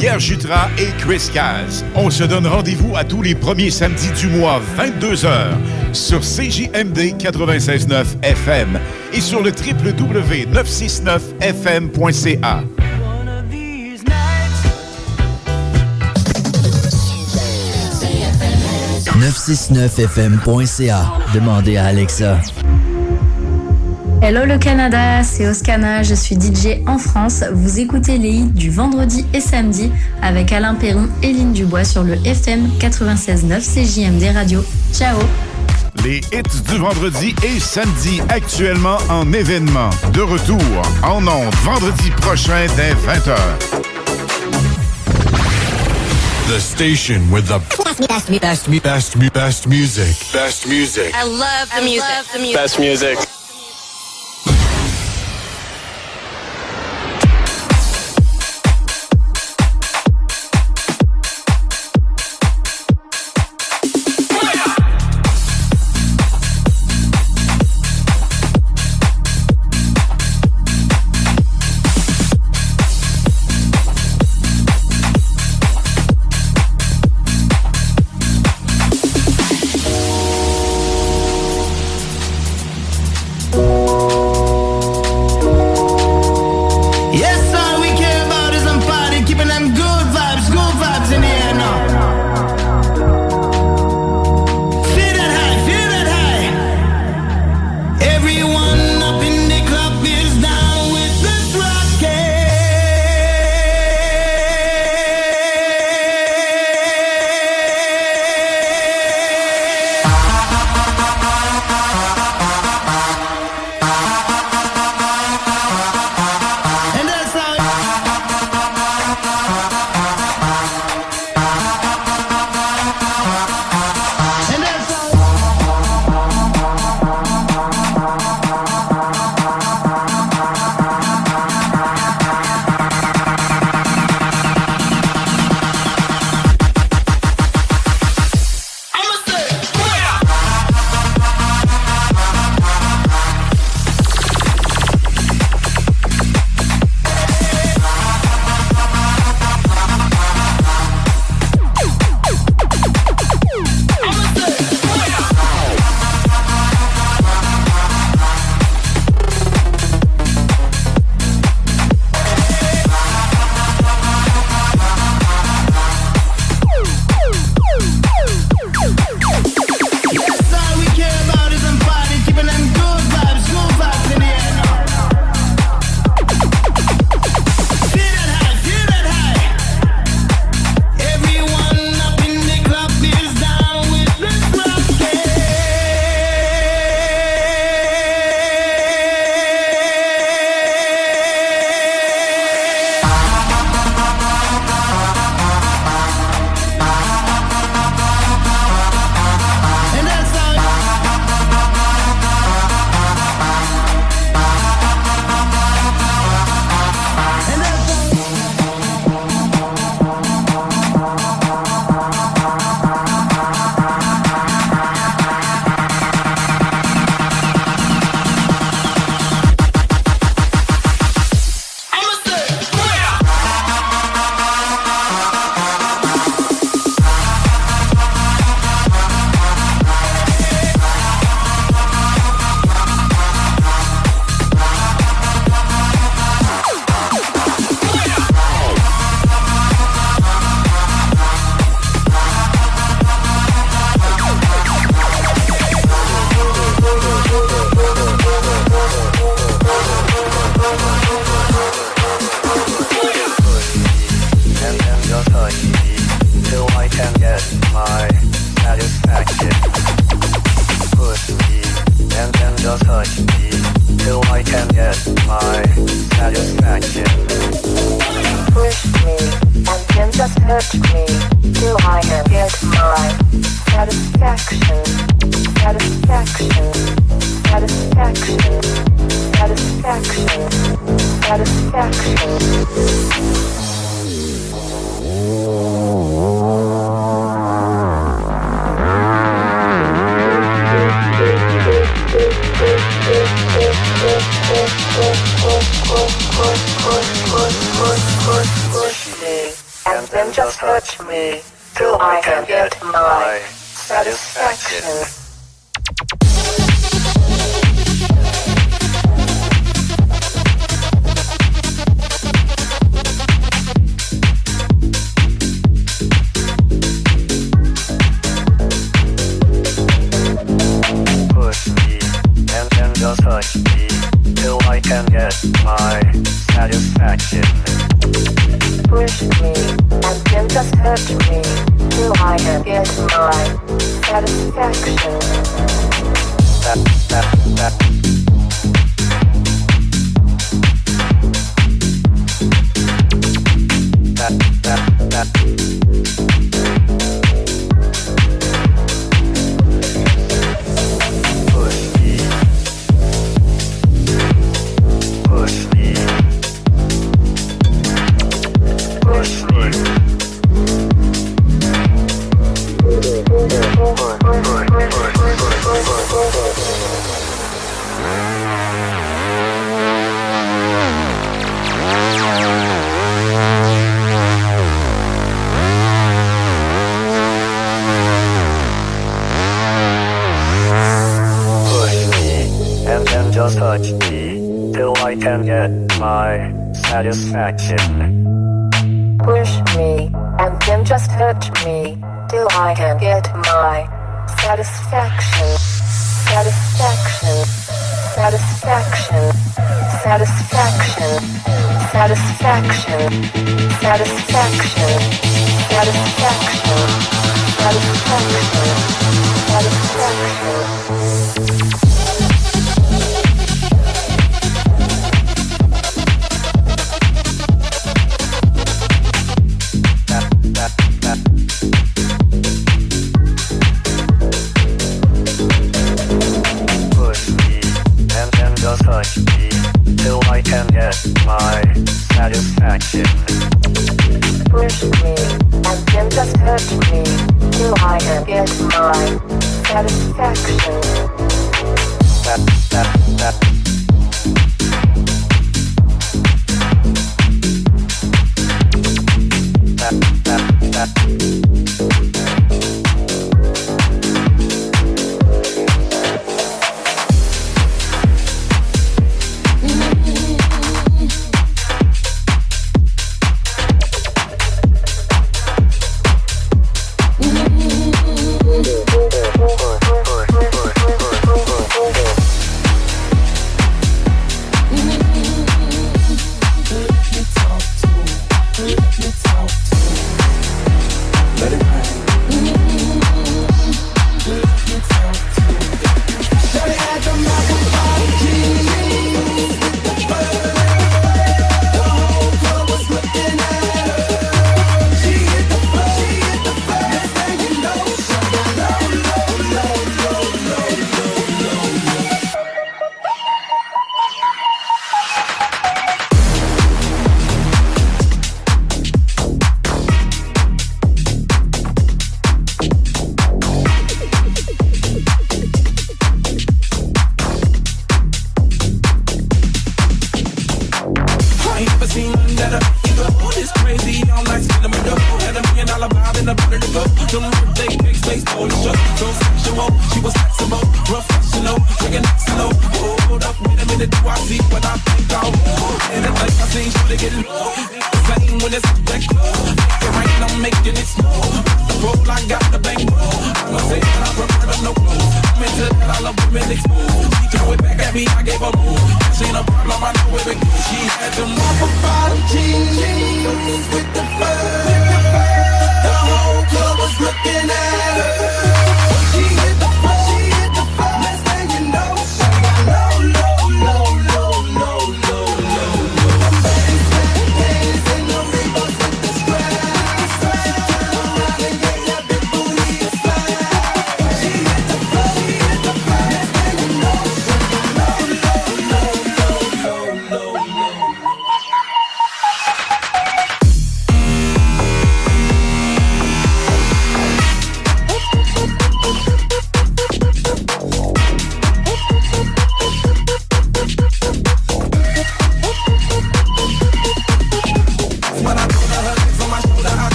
Pierre Jutras et Chris Caz. On se donne rendez-vous à tous les premiers samedis du mois, 22h, sur CJMD 96.9 FM et sur le www.969fm.ca. 969fm.ca. Demandez à Alexa. Hello le Canada, c'est Oscana, je suis DJ en France. Vous écoutez les hits du vendredi et samedi avec Alain Perron et Lynn Dubois sur le FM 96.9 CJMD Radio. Ciao Les hits du vendredi et samedi actuellement en événement. De retour en ondes vendredi prochain dès 20h. The station with the best, best, best, best, best music. Best music. I love the music. Love the music. Best music.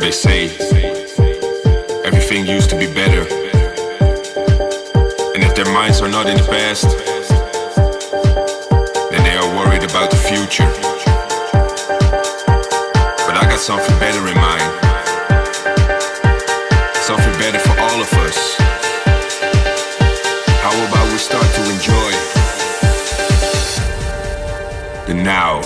They say everything used to be better. And if their minds are not in the past, then they are worried about the future. But I got something better in mind. Something better for all of us. How about we start to enjoy the now?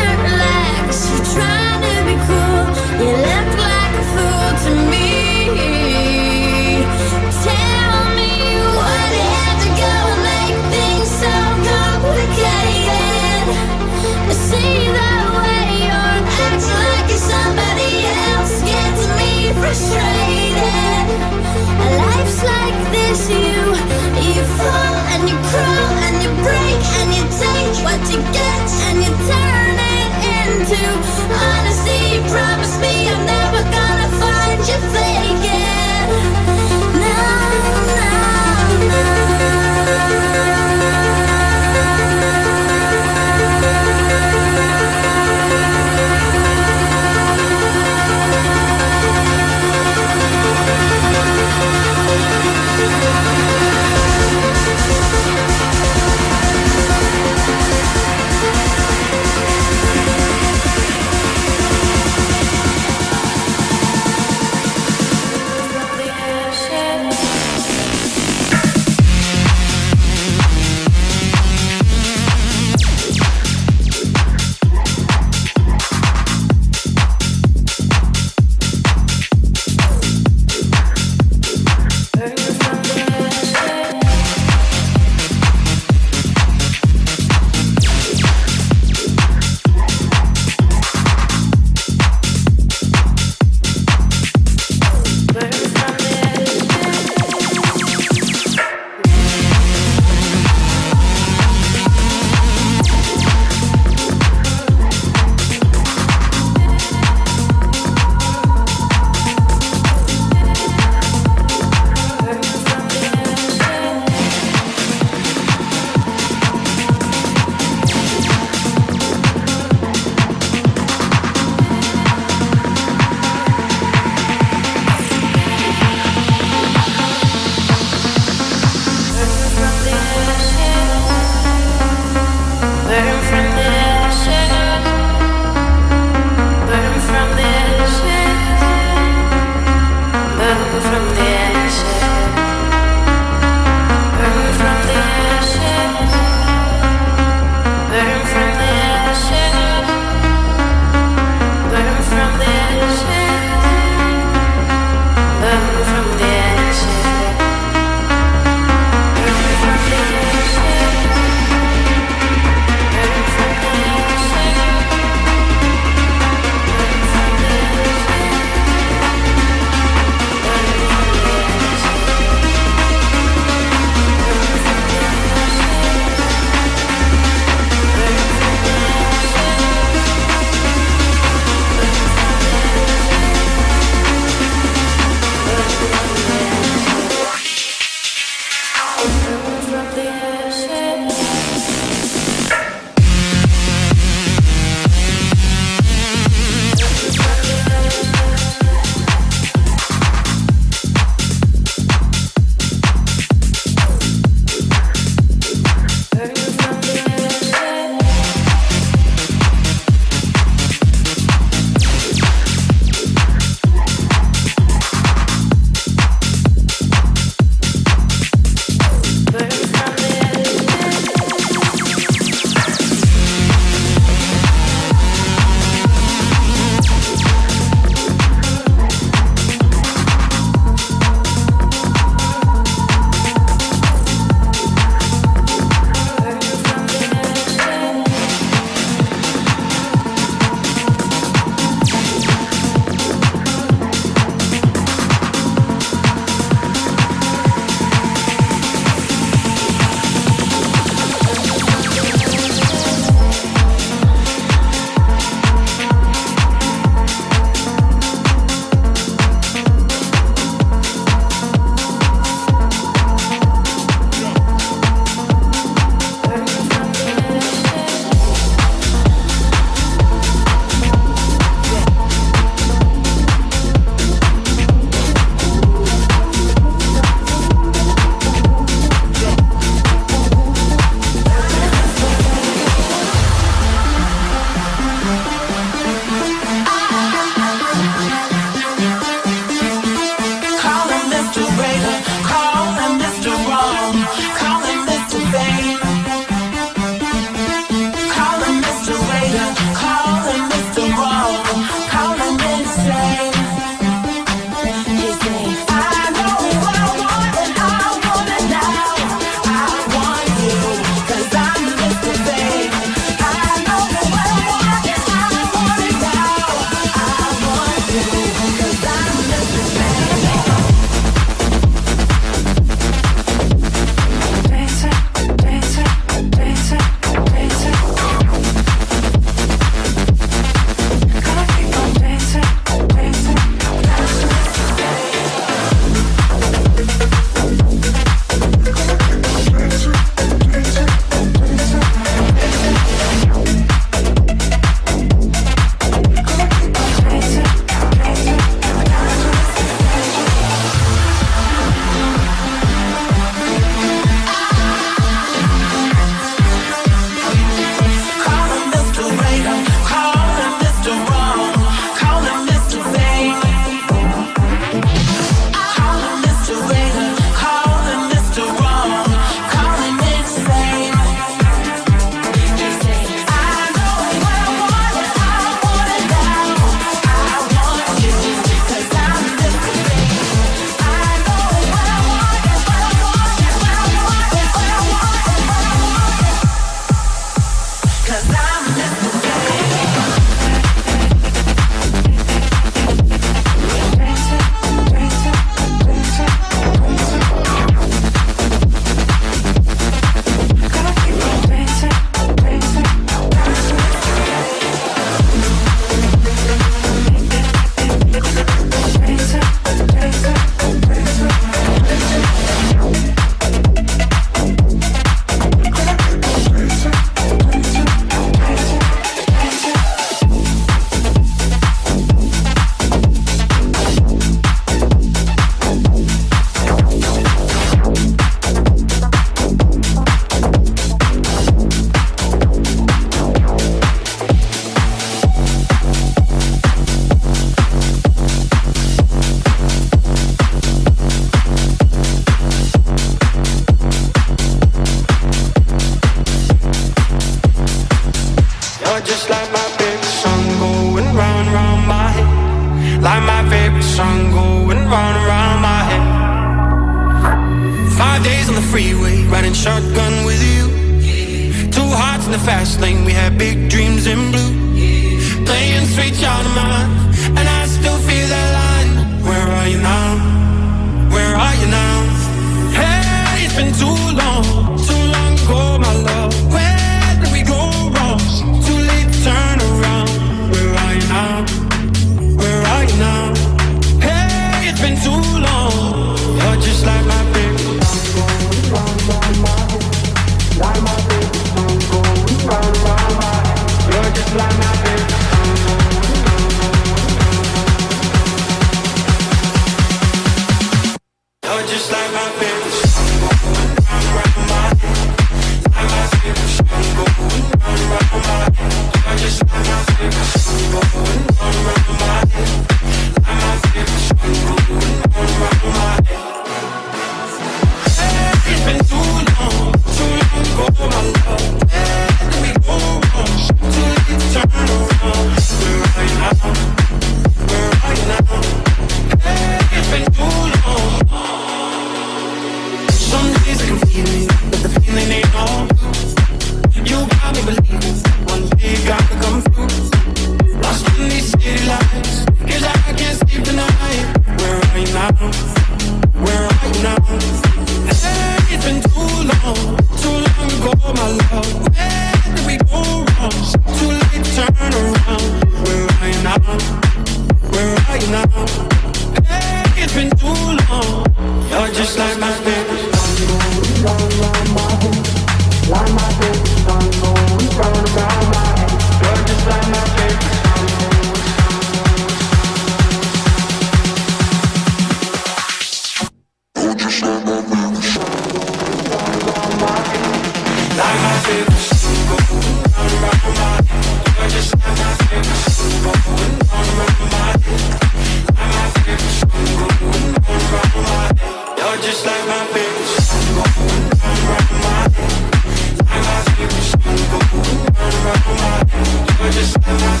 Rolling on,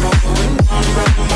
rolling on.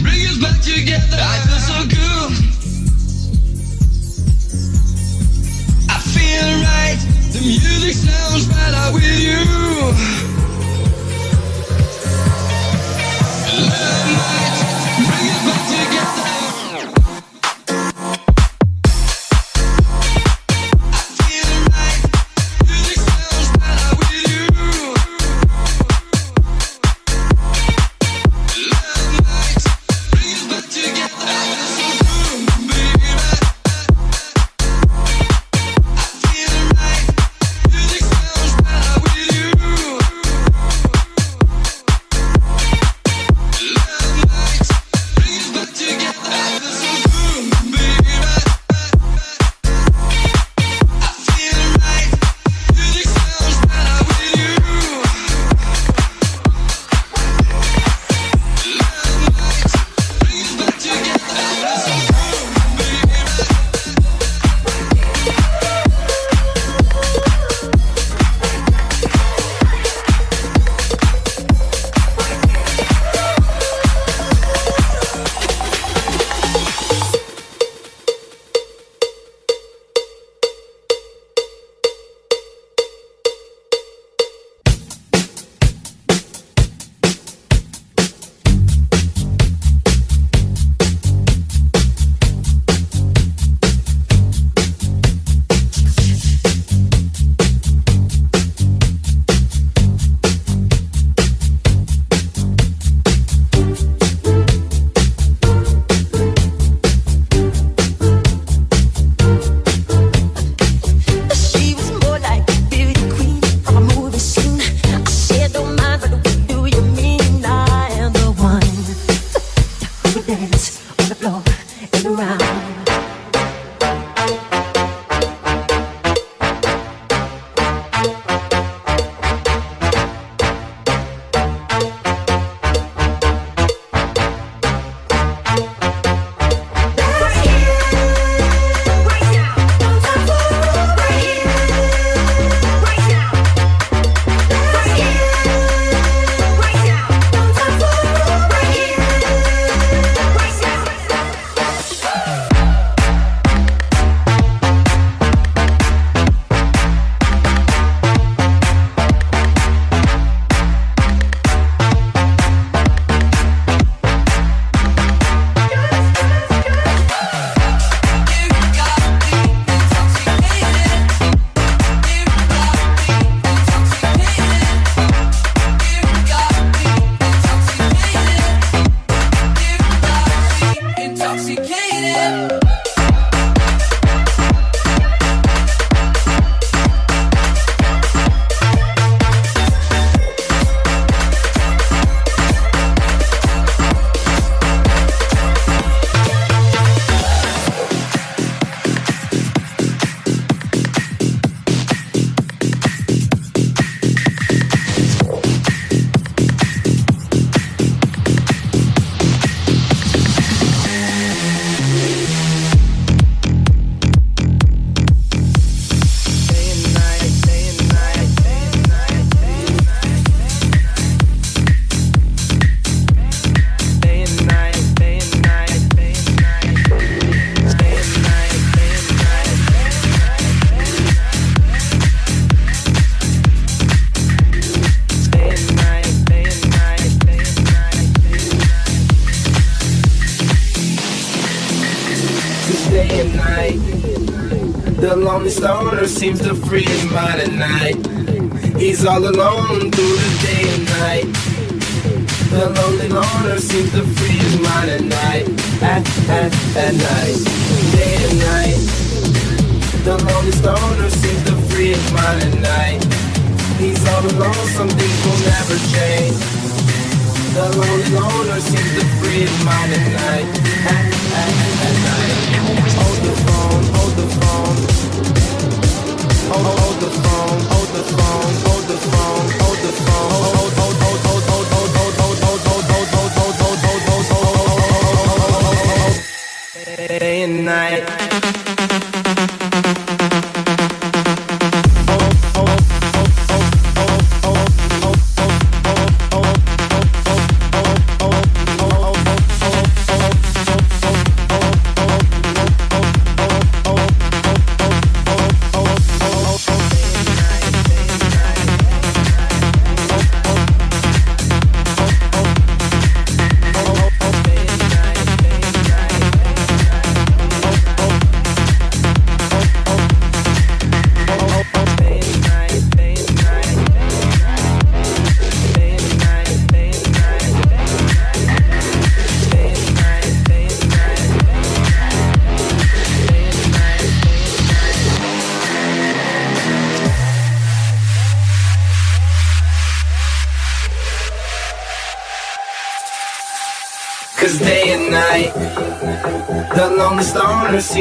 Bring us back together. I feel so good. I feel right. The music sounds better with you. Love.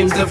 Seems to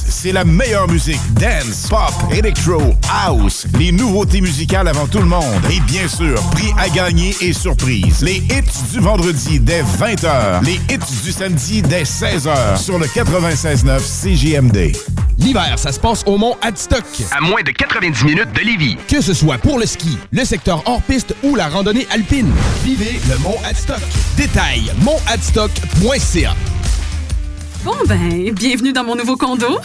c'est la meilleure musique. Dance, pop, electro, house, les nouveautés musicales avant tout le monde. Et bien sûr, prix à gagner et surprise. Les hits du vendredi dès 20h. Les hits du samedi dès 16h sur le 96.9 CJMD. L'hiver, ça se passe au Mont Adstock. À moins de 90 minutes de Lévis. Que ce soit pour le ski, le secteur hors piste ou la randonnée alpine. Vivez le Mont Adstock. Détail montadstock.ca. Bon ben, bienvenue dans mon nouveau condo.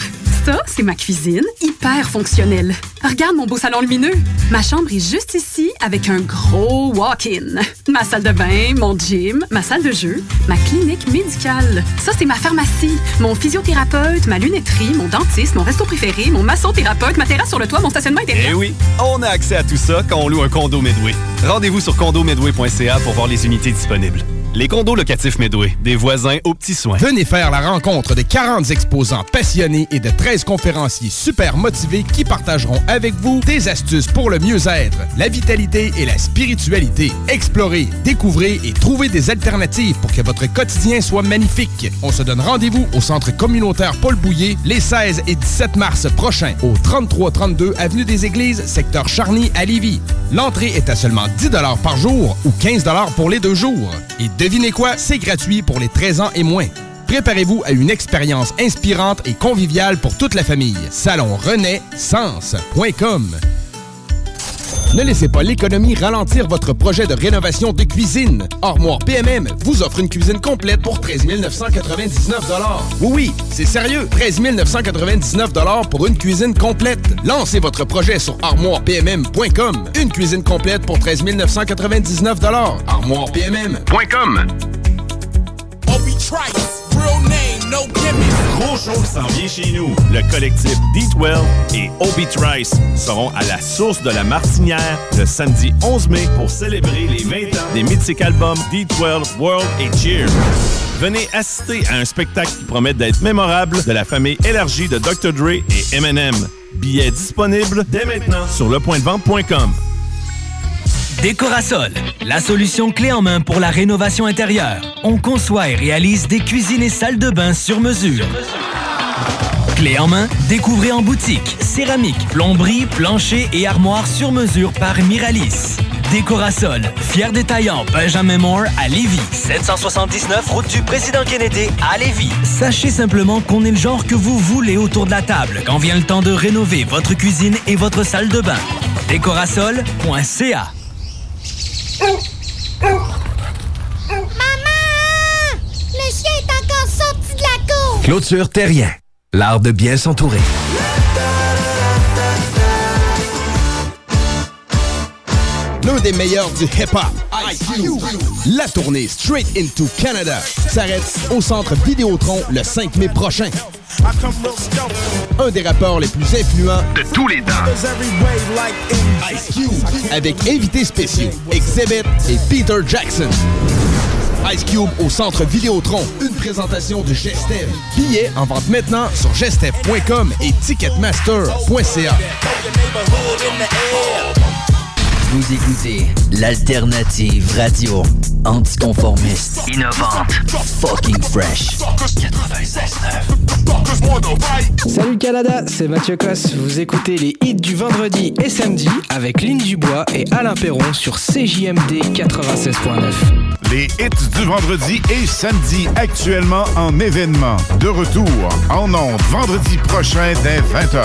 Ça, c'est ma cuisine, hyper fonctionnelle. Regarde mon beau salon lumineux. Ma chambre est juste ici avec un gros walk-in. Ma salle de bain, mon gym, ma salle de jeu, ma clinique médicale. Ça, c'est ma pharmacie, mon physiothérapeute, ma lunetterie, mon dentiste, mon resto préféré, mon massothérapeute, ma terrasse sur le toit, mon stationnement intérieur. Eh oui, on a accès à tout ça quand on loue un condo Medway. Rendez-vous sur condomedway.ca pour voir les unités disponibles. Les condos locatifs Medway, des voisins aux petits soins. Venez faire la rencontre de 40 exposants passionnés et de 13 conférenciers super motivés qui partageront avec vous des astuces pour le mieux-être, la vitalité et la spiritualité. Explorez, découvrez et trouvez des alternatives pour que votre quotidien soit magnifique. On se donne rendez-vous au centre communautaire Paul Bouillet les 16 et 17 mars prochains au 3332 avenue des Églises, secteur Charny à Lévis. L'entrée est à seulement 10 par jour ou 15 pour les deux jours. Devinez quoi, c'est gratuit pour les 13 ans et moins. Préparez-vous à une expérience inspirante et conviviale pour toute la famille. Salon Sens.com ne laissez pas l'économie ralentir votre projet de rénovation de cuisine. Armoire PMM vous offre une cuisine complète pour 13 999 Oui, oui, c'est sérieux. 13 999 pour une cuisine complète. Lancez votre projet sur armoirepmm.com. Une cuisine complète pour 13 999 armoirepmm.com. Obi Trice, real name, no. Gros show qui s'en vient chez nous. Le collectif D12 et Obi Trice seront à la source de la Martinière le samedi 11 mai pour célébrer les 20 ans des mythiques albums D12 World et Cheers. Venez assister à un spectacle qui promet d'être mémorable de la famille élargie de Dr. Dre et Eminem. Billets disponibles dès maintenant sur lepointdevente.com. Décorasol, la solution clé en main pour la rénovation intérieure. On conçoit et réalise des cuisines et salles de bain sur mesure. Clé en main, découvrez en boutique. Céramique, plomberie, plancher et armoire sur mesure par Miralis. Décorasol, fier détaillant Benjamin Moore à Lévis. 779 route du Président Kennedy à Lévis. Sachez simplement qu'on est le genre que vous voulez autour de la table quand vient le temps de rénover votre cuisine et votre salle de bain. Décorasol.ca Maman! Le chien est encore sorti de la cour! Clôture Terrien, l'art de bien s'entourer. L'un des meilleurs du hip-hop, Ice Cube. La tournée Straight Into Canada s'arrête au centre Vidéotron le 5 mai prochain. Un des rappeurs les plus influents de tous les temps. Ice Cube, avec invités spéciaux Exhibit et Peter Jackson. Ice Cube au Centre Vidéotron. Une présentation de Gestev. Billets en vente maintenant sur gestev.com et ticketmaster.ca. Vous écoutez l'alternative radio anticonformiste, innovante, fucking fresh. 96.9. Salut Canada, c'est Mathieu Cosse. Vous écoutez les hits du vendredi et samedi avec Lynn Dubois et Alain Perron sur CJMD 96.9. Les hits du vendredi et samedi actuellement en événement. De retour en ondes vendredi prochain dès 20h.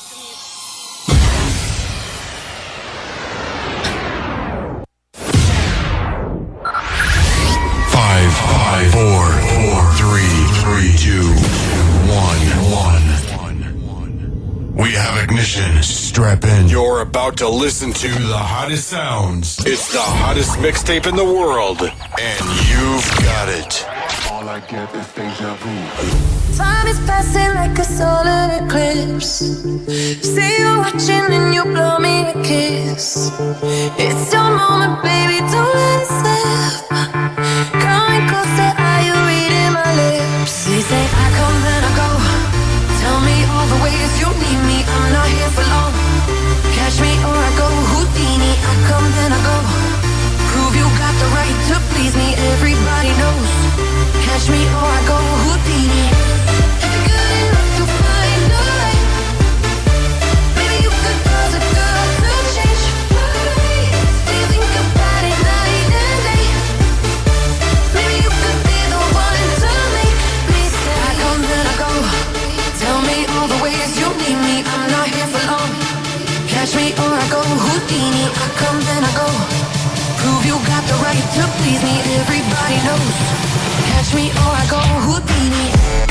You're about to listen to the hottest sounds. It's the hottest mixtape in the world, and you've got it. All I get is deja vu. Time is passing like a solar eclipse. See you watching and you blow me a kiss. It's your moment, baby, don't let it slip. Coming closer, are you reading my lips? They say I come, then me. Everybody knows. Catch me or I go me. Everybody knows. Catch me or I go Houdini.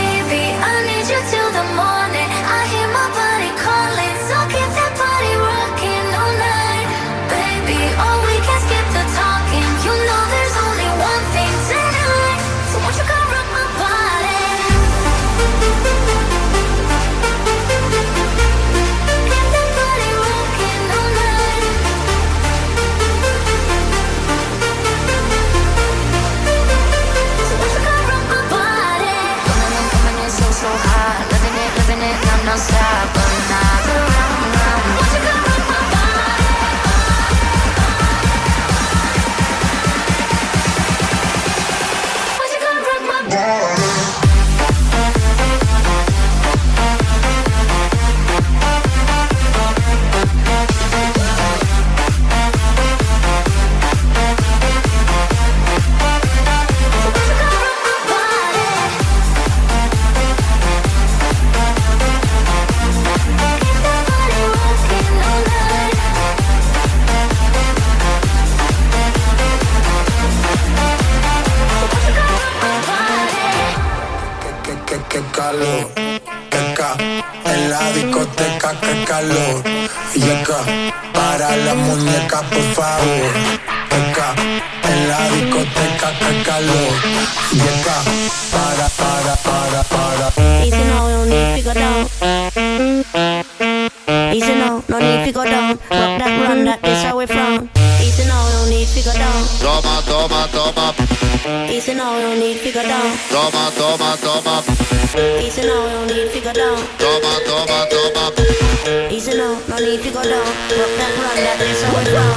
no sabe nada. a la muñeca, por favor. Acá, en la discoteca, que calor. Y acá, para, para, para, para. Easy no, no need to go down. Easy no, no need to go down. Rock that, run that, it's how we from. Easy no, no need to go down. Toma, toma, toma. Easy now, we don't need figure down. Toma, toma, toma. Easy now, we don't need figure down. Toma, toma, toma. Easy now, no need figure down. Rock that, rock that, this how it's down.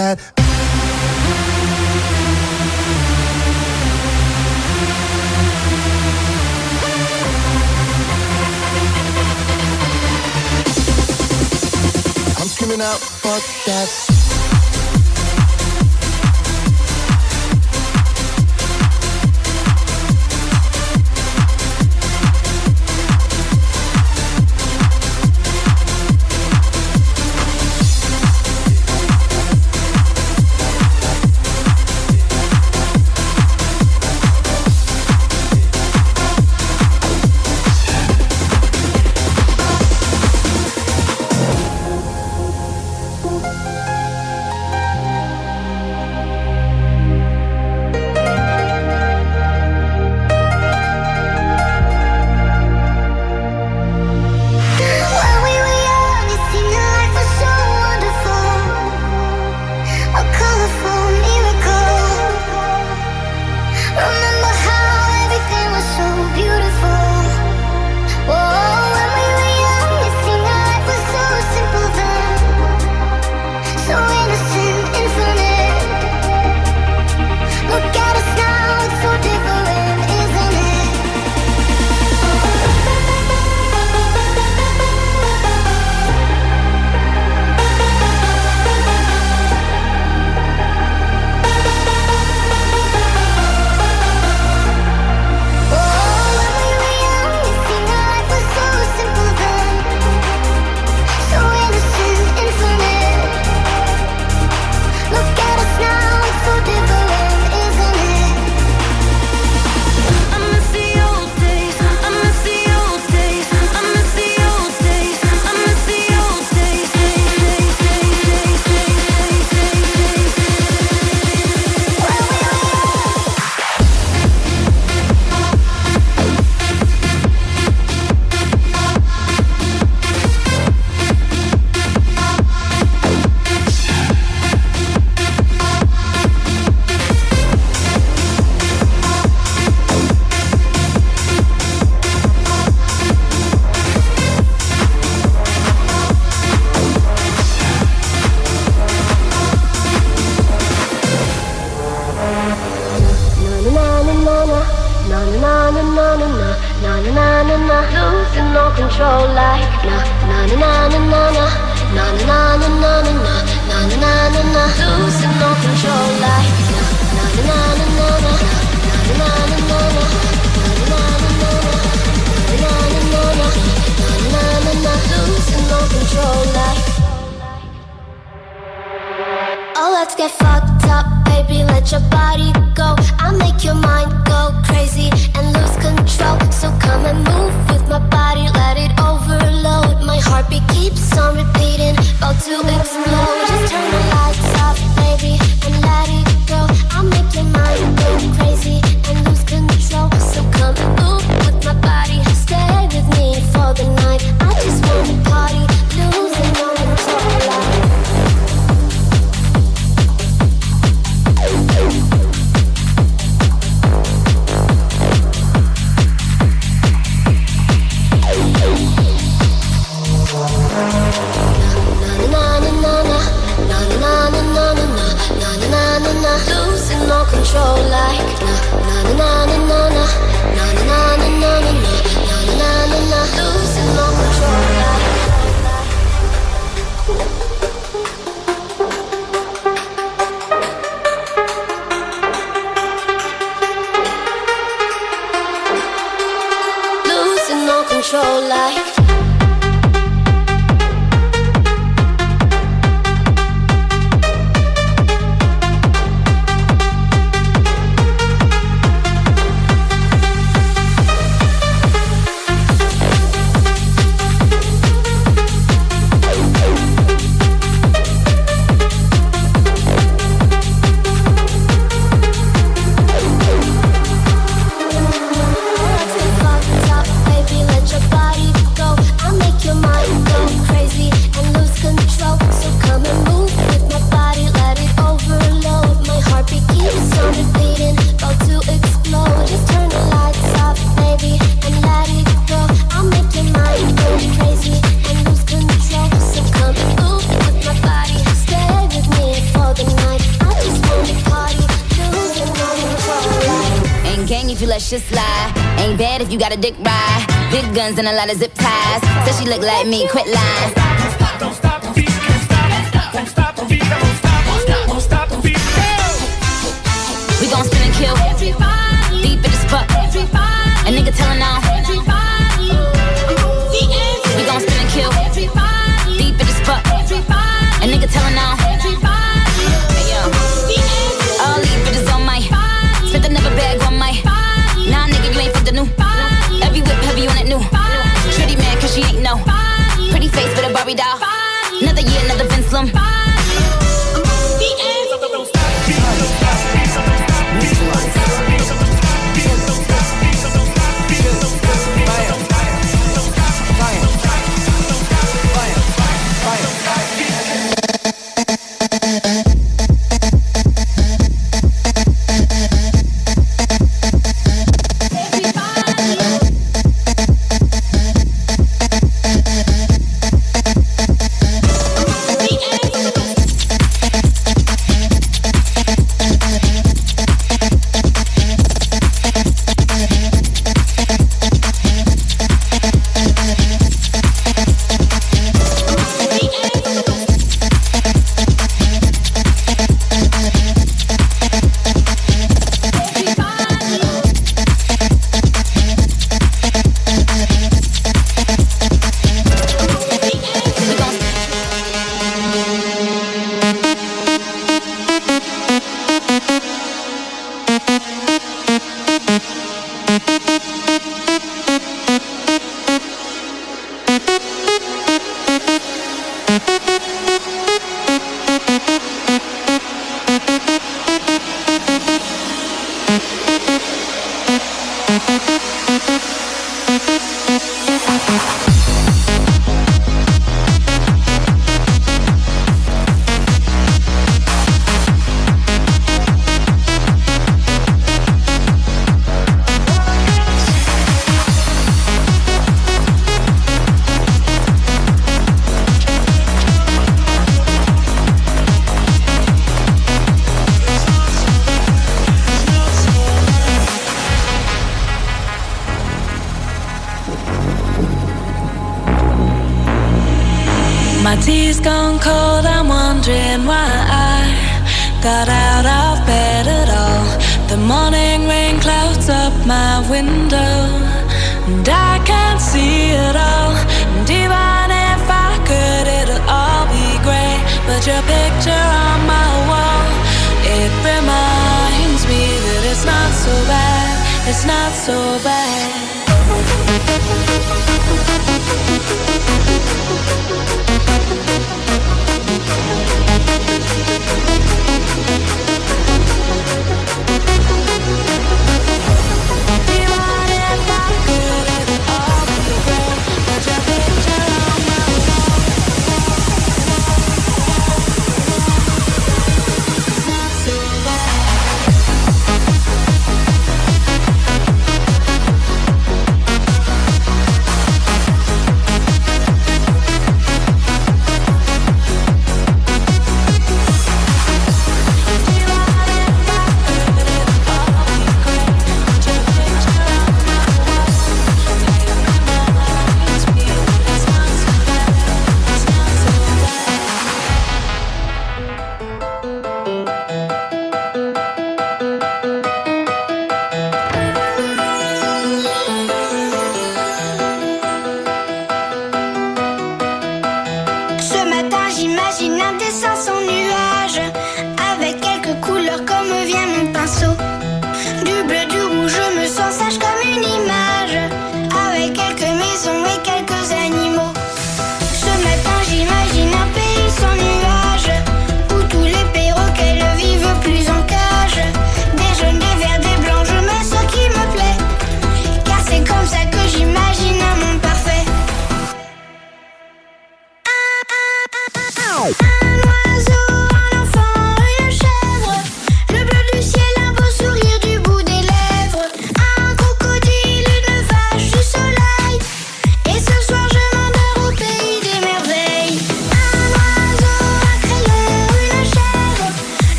that and a lot of zip it's not so bad.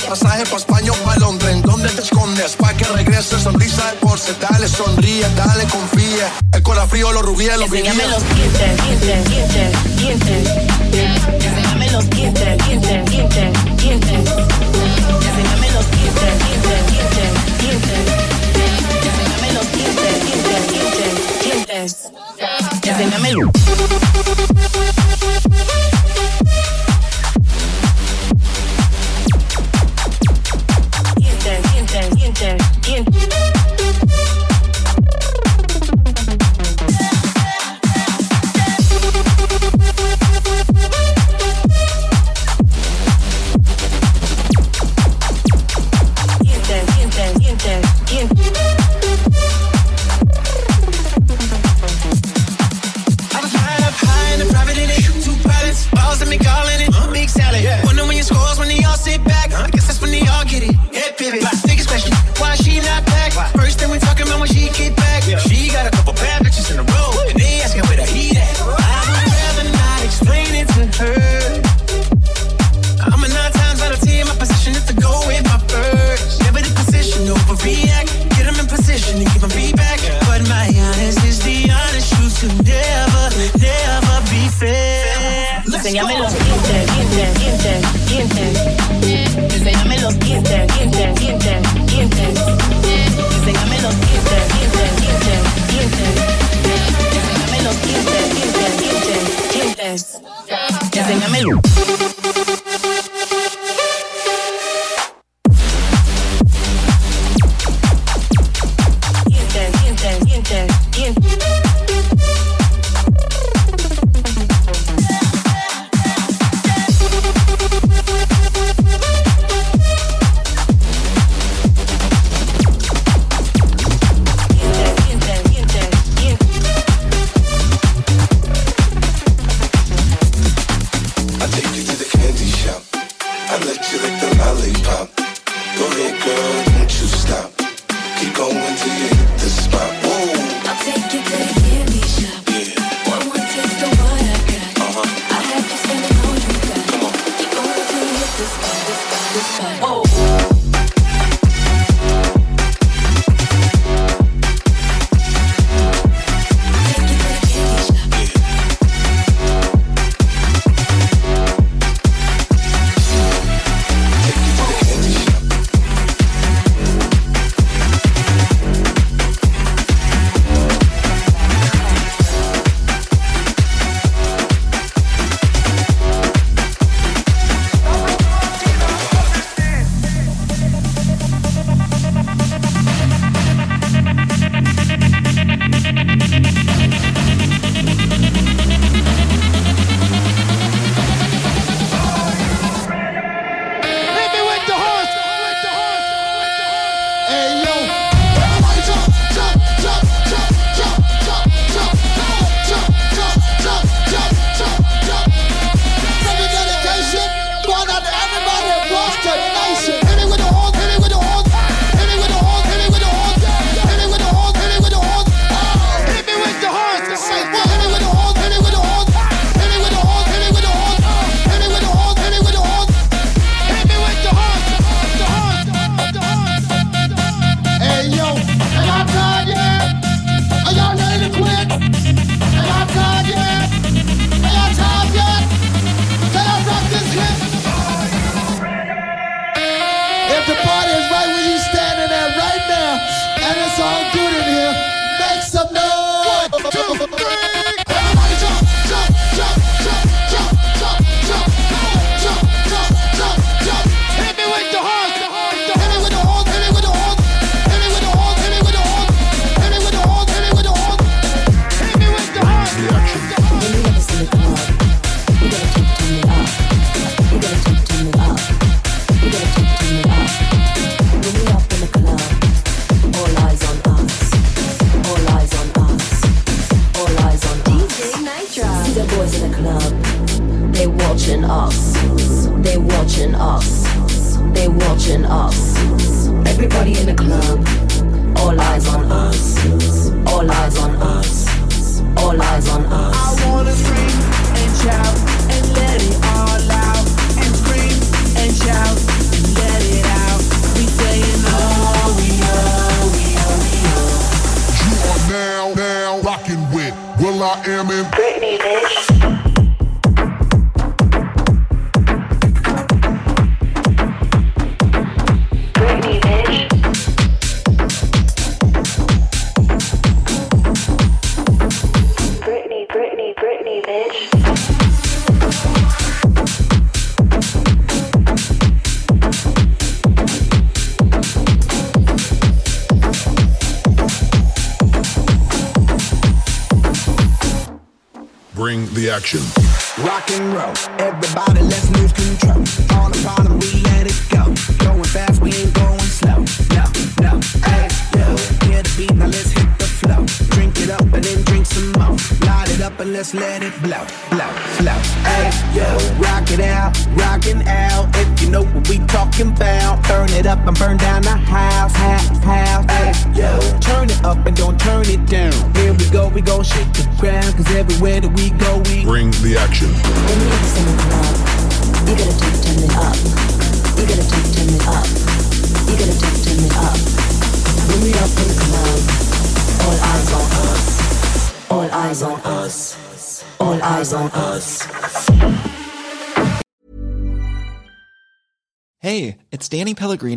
pasaje, pasaje pa' España o pa' Londres. ¿En dónde te escondes? Pa' que regrese sonrisa de porce. Dale, sonríe, dale, confía. El corazón frío, los rubíes, los brillos. Enséñame los dientes, dientes, dientes, dientes. Enséñame los dientes, dientes, dientes, dientes. Enséñame los dientes, dientes, dientes, dientes. Enséñame los dientes, dientes, dientes, dientes. Enséñame los